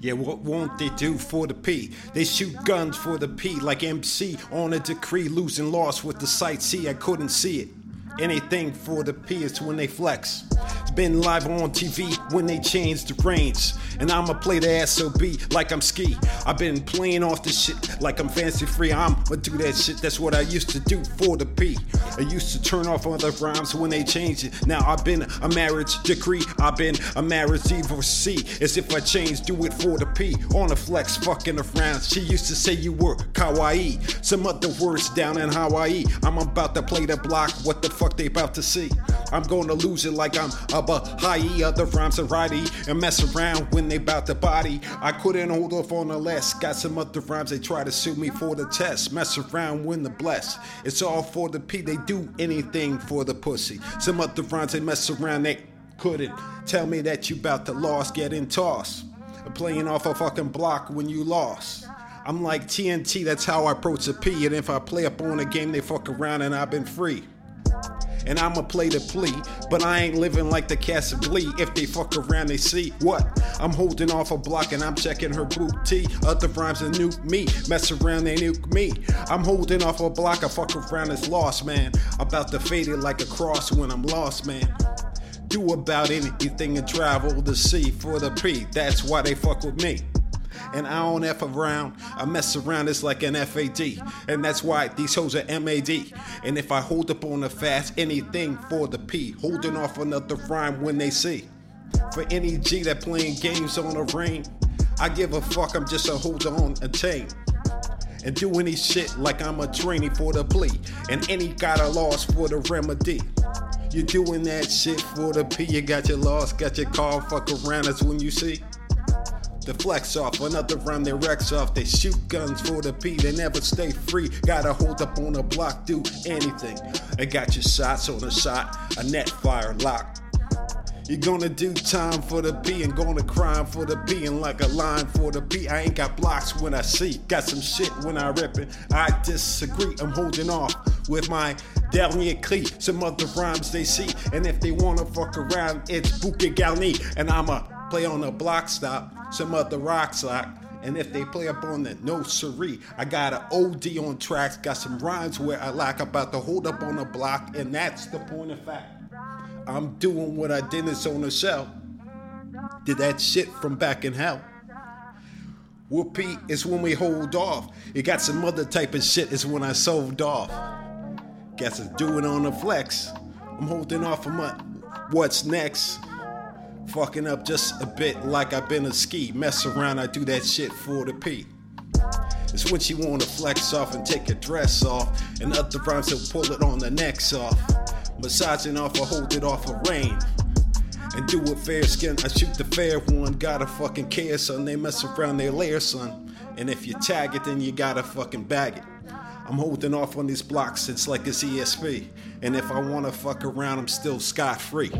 Yeah, what won't they do for the P? They shoot guns for the P like MC on a decree, losing loss with the sight. See, I couldn't see it. Anything for the P is when they flex. Been live on TV when they change the range. And I'ma play the SOB like I'm ski. I've been playing off the shit like I'm fancy free. I'ma do that shit, that's what I used to do for the P. I used to turn off other rhymes when they change it. Now I've been a marriage decree, I've been a marriage divorcee. As if I changed, do it for the P. On the flex, fucking around. She used to say you were kawaii. Some other words down in Hawaii. I'm about to play the block, what the fuck they about to see? I'm gonna lose it like I'm a Baha'i. Other rhymes are righty and mess around when they bout the body. I couldn't hold off on the less. Got some other rhymes they try to sue me for the test. Mess around, when the bless. It's all for the P. They do anything for the pussy. Some other rhymes they mess around. They couldn't tell me that you bout to lost, getting tossed. Playing off a fucking block when you lost. I'm like TNT, that's how I approach a P. And if I play up on a game, they fuck around and I've been free and I'ma play the plea. But I ain't living like the cast of Glee. If they fuck around, they see what? I'm holding off a block and I'm checking her booty. Other rhymes that nuke me, mess around, they nuke me. I'm holding off a block, I fuck around, it's lost, man. About to fade it like a cross when I'm lost, man. Do about anything and travel the sea for the P. That's why they fuck with me and I don't F around. I mess around, it's like an FAD. And that's why these hoes are MAD. And if I hold up on the fast, anything for the P. Holding off another rhyme when they see. For any G that playing games on a ring, I give a fuck, I'm just a hold on a chain. And do any shit like I'm a trainee for the plea. And any got a loss for the remedy. You're doing that shit for the P, you got your loss, got your car, fuck around, that's when you see. The flex off, another round they wrecks off. They shoot guns for the P, they never stay free. Gotta hold up on a block, do anything. I got your shots on a shot, a net fire lock. You're gonna do time for the P and gonna crime for the P and like a line for the P. I ain't got blocks when I see, got some shit when I rip it. I disagree, I'm holding off with my dernier cri. Some other rhymes they see, and if they wanna fuck around, it's Bouquet Garni, and I'ma play on a block stop some other rock lock. And if they play up on the no siree, I got an OD on tracks, got some rhymes where I like about to hold up on the block, and that's the point of fact. I'm doing what I did this on the show. Did that shit from back in hell. Whoopee is when we hold off. It got some other type of shit is when I sold off. Guess it's doing on the flex. I'm holding off on my what's next. Fucking up just a bit like I've been a ski. Mess around, I do that shit for the P. It's when she wanna flex off and take her dress off. And other rhymes will pull it on the necks off. Massaging off or hold it off a rain. And do it fair skin, I shoot the fair one. Gotta fucking care, son. They mess around, their layer, son. And if you tag it, then you gotta fucking bag it. I'm holding off on these blocks, it's like it's ESP. And if I wanna fuck around, I'm still scot free.